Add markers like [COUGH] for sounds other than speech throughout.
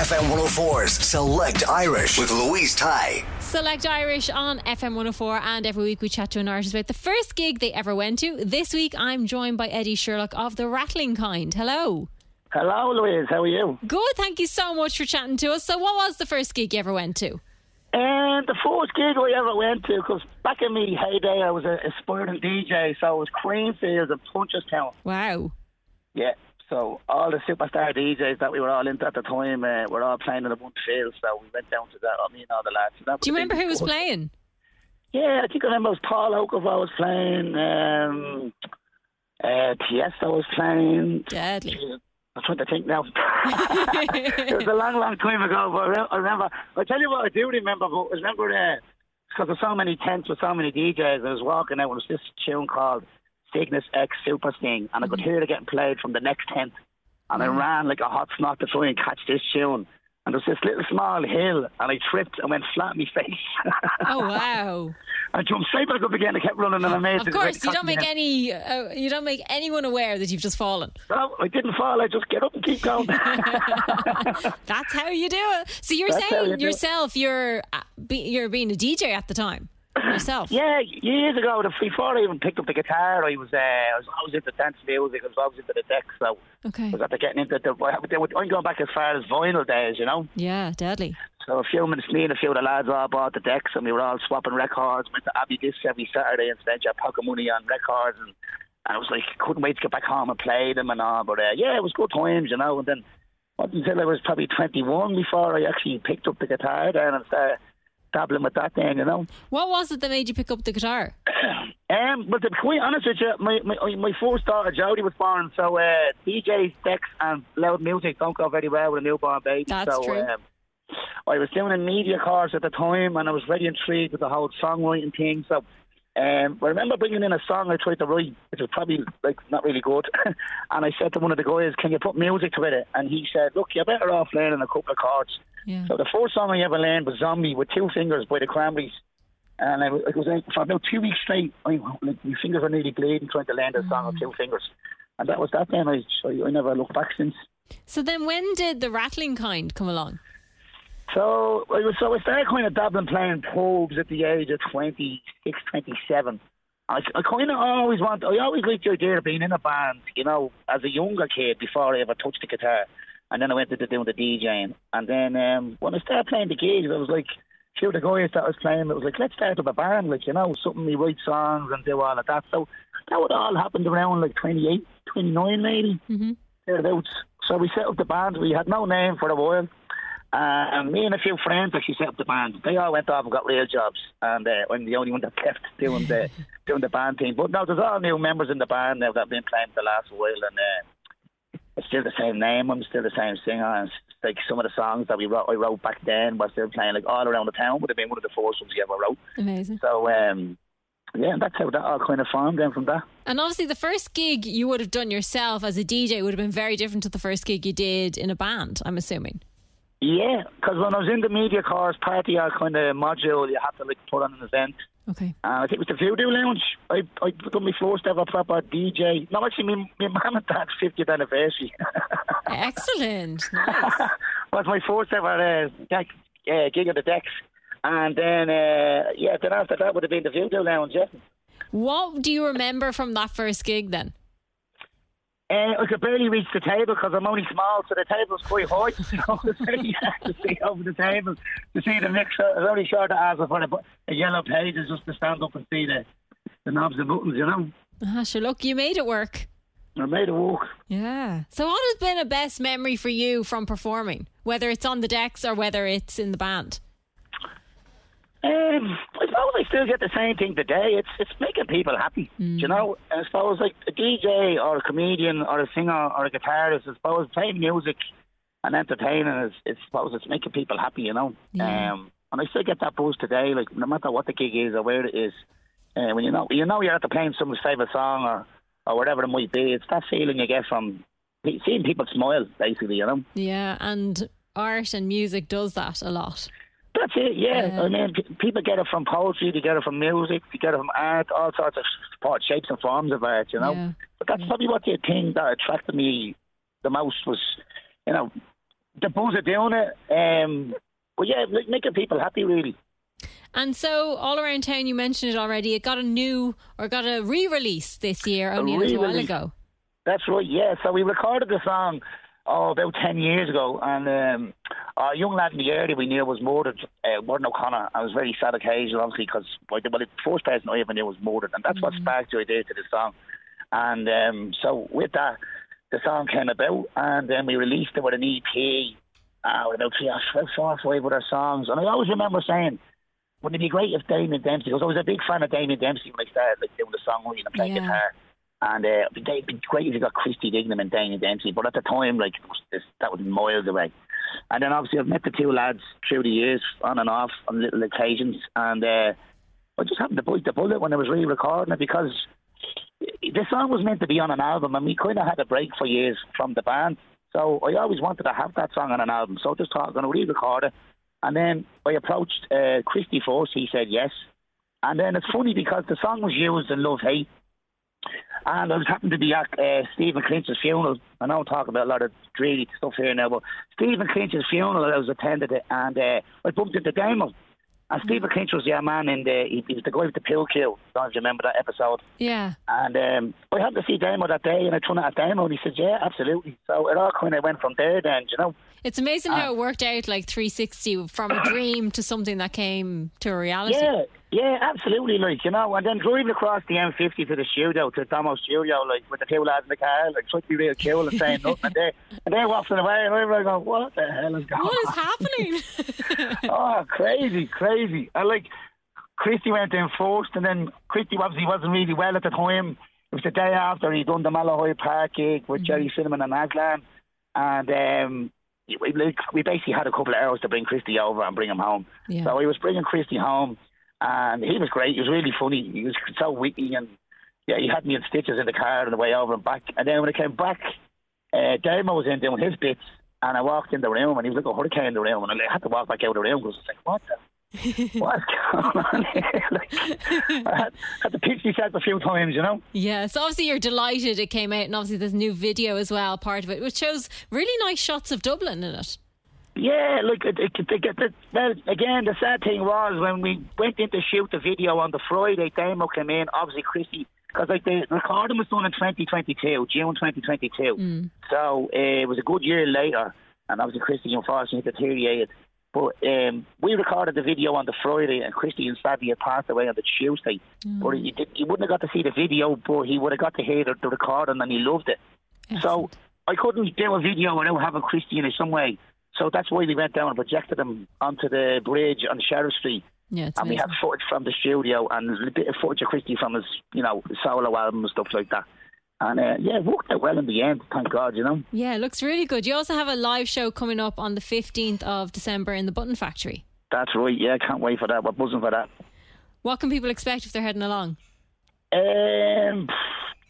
FM 104's Select Irish with Louise Tighe. Select Irish on FM 104, and every week we chat to an artist about the first gig they ever went to. This week I'm joined by Eddie Sherlock of The Rattling Kind. Hello. Hello, Louise. How are you? Good, thank you so much for chatting to us. So, what was the first gig you ever went to? And the first gig I ever went to, because back in my heyday, I was a aspiring DJ, so it was Creamfields and Punchestown. Wow. Yeah. So all the superstar DJs that we were all into at the time uh, were all playing in a bunch of fields. So we went down to that. I mean, all the lads. Do you remember who was playing? Yeah, I think I remember it was Paul Oakenfold was playing. Um, uh, Tiesto was playing. Deadly. I'm trying to think now. [LAUGHS] [LAUGHS] it was a long, long time ago, but I remember. I'll tell you what I do remember. But I remember because there's so many tents with so many DJs. I was walking out and there was this tune called Cygnus X Superstring, and I could hear it getting played from the next tent. And I ran like a hot snot to try and catch this tune. And there's this little small hill, and I tripped and went flat on my face. Oh, [LAUGHS] wow. I jumped straight back up again. I kept running, and I made Of it. course, you don't make any, uh, you don't make anyone aware that you've just fallen. No, I didn't fall. I just get up and keep going. [LAUGHS] That's how you do it. So you're That's you saying it. yourself, you're uh, you're being a DJ at the time yourself. Yeah, years ago, before I even picked up the guitar, I was uh, I was always into dance music. I was always into the decks. so Okay. I was after getting into the. I'm going back as far as vinyl days, you know. Yeah, deadly. So a few minutes, me and a few of the lads all bought the decks, and we were all swapping records. Went to Abbey Disc every Saturday and spent your pocket money on records, and, and I was like, couldn't wait to get back home and play them and all. But uh, yeah, it was good times, you know. And then until I was probably 21 before I actually picked up the guitar then and started dabbling with that then, you know. What was it that made you pick up the guitar? Um, [CLEARS THROAT] but to be quite honest with you, my, my, my first daughter Jodie was born, so uh, DJs, decks, and loud music don't go very well with a newborn baby. That's so, true. Um, I was doing a media course at the time, and I was very intrigued with the whole songwriting thing. So, um, I remember bringing in a song I tried to write, which was probably like not really good. [LAUGHS] and I said to one of the guys, "Can you put music to it?" And he said, "Look, you're better off learning a couple of chords." Yeah. So the first song I ever learned was "Zombie" with two fingers by the Cranberries. And I, was- it was like, for about two weeks straight, I, like, my fingers were nearly bleeding trying to learn the song with two fingers. And that was that then. I, I, I never looked back since. So then, when did the rattling kind come along? So I so I started kind of dabbling playing pubs at the age of 26, 27. I, I kind of always want, I always liked the idea of being in a band, you know, as a younger kid before I ever touched the guitar. And then I went into doing the DJing. And then um, when I started playing the gigs, I was like, a few of the guys that I was playing, it was like, let's start up a band, like, you know, something we write songs and do all of that. So that would all happened around like 28, 29 maybe, Mhm. thereabouts. So we set up the band. We had no name for a while. Uh, and me and a few friends actually set up the band. They all went off and got real jobs, and uh, I'm the only one that [LAUGHS] kept doing the [LAUGHS] doing the band thing. But now there's all new members in the band now that have been playing for the last while, and uh, it's still the same name. I'm still the same singer. And it's like some of the songs that we wrote, I wrote back then, were still playing like all around the town. Would have been one of the first ones we ever wrote. Amazing. So um, yeah, that's how that all kind of formed. Then from that. And obviously, the first gig you would have done yourself as a DJ would have been very different to the first gig you did in a band. I'm assuming. Yeah, because when I was in the media course, party our kind of module, you have to like put on an event. Okay. Uh, I think it was the Voodoo Lounge. I I done my first ever proper DJ. No, actually, my, my mum and dad's 50th anniversary [LAUGHS] Excellent. [LAUGHS] Nice. was my first ever uh, deck, uh, gig of the decks. And then, uh, yeah, then after that would have been the Voodoo Lounge, yeah. What do you remember from that first gig then? Uh, I could barely reach the table because I'm only small, so the table's quite high. [LAUGHS] So it's very hard to see over the table to see the mixer. It's only short of ask for a, a yellow page is just to stand up and see the, the knobs and buttons, you know. Ah, sure, look, you made it work. I made it work. Yeah. So, what has been a best memory for you from performing, whether it's on the decks or whether it's in the band? Um, I suppose I still get the same thing today. It's it's making people happy. You know, And I suppose like a DJ or a comedian or a singer or a guitarist. I suppose playing music and entertaining is, is I suppose it's making people happy. You know, Yeah. um, and I still get that buzz today. Like no matter what the gig is or where it is, uh, when you know you know you're at the playing someone's favorite song or or whatever it might be, it's that feeling you get from seeing people smile. Basically, you know. Yeah, and art and music does that a lot. That's it, yeah. Yeah. I mean, p- people get it from poetry, they get it from music, they get it from art, all sorts of sport, shapes and forms of art, you know. Yeah. But that's probably what the thing that attracted me the most was, you know, the buzz of doing it. Um, but yeah, like making people happy, really. And so, all around town, you mentioned it already. It got a new or got a re-release this year, only a little while ago. That's right, yeah. So we recorded the song oh, about 10 years ago, and um, a young lad in the area we knew was murdered, uh, Gordon O'Connor. I was very sad occasion, obviously, because well, the well, the first person I ever knew was murdered, and that's what sparked the idea to the song. And um, so with that, the song came about, and then we released it with an EP, uh, with about three or four, four or five other songs. And I always remember saying, wouldn't it be great if Damien Dempsey, because I was a big fan of Damien Dempsey when I started like, doing the songwriting and playing Yeah. guitar. And uh, it'd be great if you got Christy Dignam and Damien Dempsey, but at the time, like that was miles away. And then obviously I've met the two lads through the years, on and off, on little occasions, and uh, I just happened to bite the bullet when I was re-recording it because the song was meant to be on an album, and we kind of had a break for years from the band. So I always wanted to have that song on an album. So I just thought I'm going to re-record it. And then I approached uh, Christy first. He said yes. And then it's funny because the song was used in Love Hate. And I was happened to be at uh, Stephen Clinch's funeral. I know I'm talking about a lot of dreary stuff here now, but Stephen Clinch's funeral, I was attended it, and uh, I bumped into Damo. And Stephen Clinch was the man in the, he, he was the guy with the pill kill. I Don't know if you remember that episode. Yeah. And um, I happened to see Damo that day, and I turned at Damo, and he said, "Yeah, absolutely." So it all kind of went from there. Then, you know, It's amazing Uh, how it worked out like 360 from a [COUGHS] dream to something that came to a reality. yeah, yeah, absolutely. Like you know, and then driving across the M50 to the studio, to Damo's studio, like with the two lads in the car, like trying to be real cool and saying nothing, and they and they're wafting away, and I'm going, "What the hell is going on? What is happening? [LAUGHS] [LAUGHS] oh, crazy, crazy. And like, Christy went in first, and then Christy obviously wasn't really well at the time. It was the day after he'd done the Malahide Park gig with Gerry Cinnamon and Aslan, and um, we, like, we basically had a couple of hours to bring Christy over and bring him home. Yeah. So he was bringing Christy home, and he was great. He was really funny. He was so witty, and yeah, he had me in stitches in the car on the way over and back. And then when I came back, uh, Damo was in doing his bits, and I walked in the room, and he was like a hurricane in the room, and I had to walk back out of the room because I was like, what the? [LAUGHS] What's going on here? [LAUGHS] like, I had, had to pitch myself a few times, you know. yeah. So obviously you're delighted it came out, and obviously there's new video as well, part of it, which shows really nice shots of Dublin in it. Yeah, look, it, it, well, again, the sad thing was when we went in to shoot the video on the Friday, Damo came in, obviously Christy, because like the recording was done in 2022, June 2022. So uh, it was a good year later, and obviously Christy unfortunately deteriorated. But um, we recorded the video on the Friday, and Christy and sadly had passed away on the Tuesday. But he, he wouldn't have got to see the video, but he would have got to hear the, the recording, and he loved it. So I couldn't do a video without having Christy in it some way. So that's why we went down and projected them onto the bridge on Sheriff Street. Yeah, and we had footage from the studio and a bit of footage of Christy from his, you know, solo album and stuff like that. And uh, yeah, it worked out well in the end, thank God, you know. Yeah, it looks really good. You also have a live show coming up on the 15th of December in the Button Factory. That's right, yeah, can't wait for that. We're buzzing for that. What can people expect if they're heading along? Um,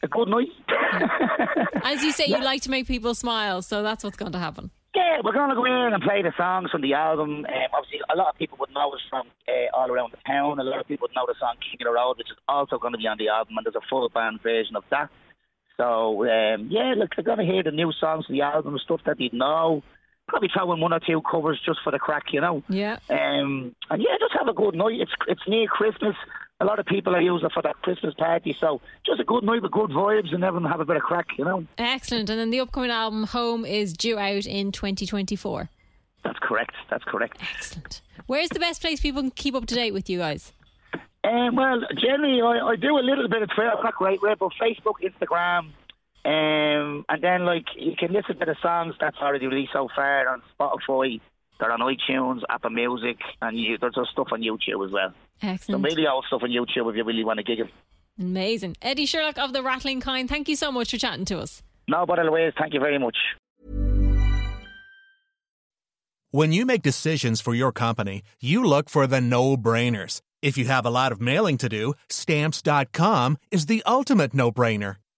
a good night. [LAUGHS] As you say, you like to make people smile, so that's what's going to happen. Yeah, we're going to go in and play the songs from the album. Um, obviously, a lot of people would know us from uh, all around the town. A lot of people would know the song King of the Road, which is also going to be on the album, and there's a full band version of that. So, um, yeah, look, they're going to hear the new songs from the album, stuff that they'd know. Probably throw in one or two covers just for the crack, you know. Yeah. Um, and yeah, just have a good night. It's it's near Christmas. A lot of people are using it for that Christmas party. So just a good night with good vibes and everyone have a bit of crack, you know. Excellent. And then the upcoming album Home is due out in 2024. That's correct. That's correct. Excellent. Where's the best place people can keep up to date with you guys? Um, well, generally, I, I do a little bit of Twitter, I'm not great way, but Facebook, Instagram, um, and then like you can listen to the songs that's already released so far on Spotify. They're on iTunes, Apple Music, and you, there's stuff on YouTube as well. Excellent. So really old stuff on YouTube if you really want to gig it. Amazing. Eddie Sherlock of the Rattling Kind, thank you so much for chatting to us. No, but Louise, thank you very much. When you make decisions for your company, you look for the no-brainers. If you have a lot of mailing to do, stamps.com is the ultimate no-brainer.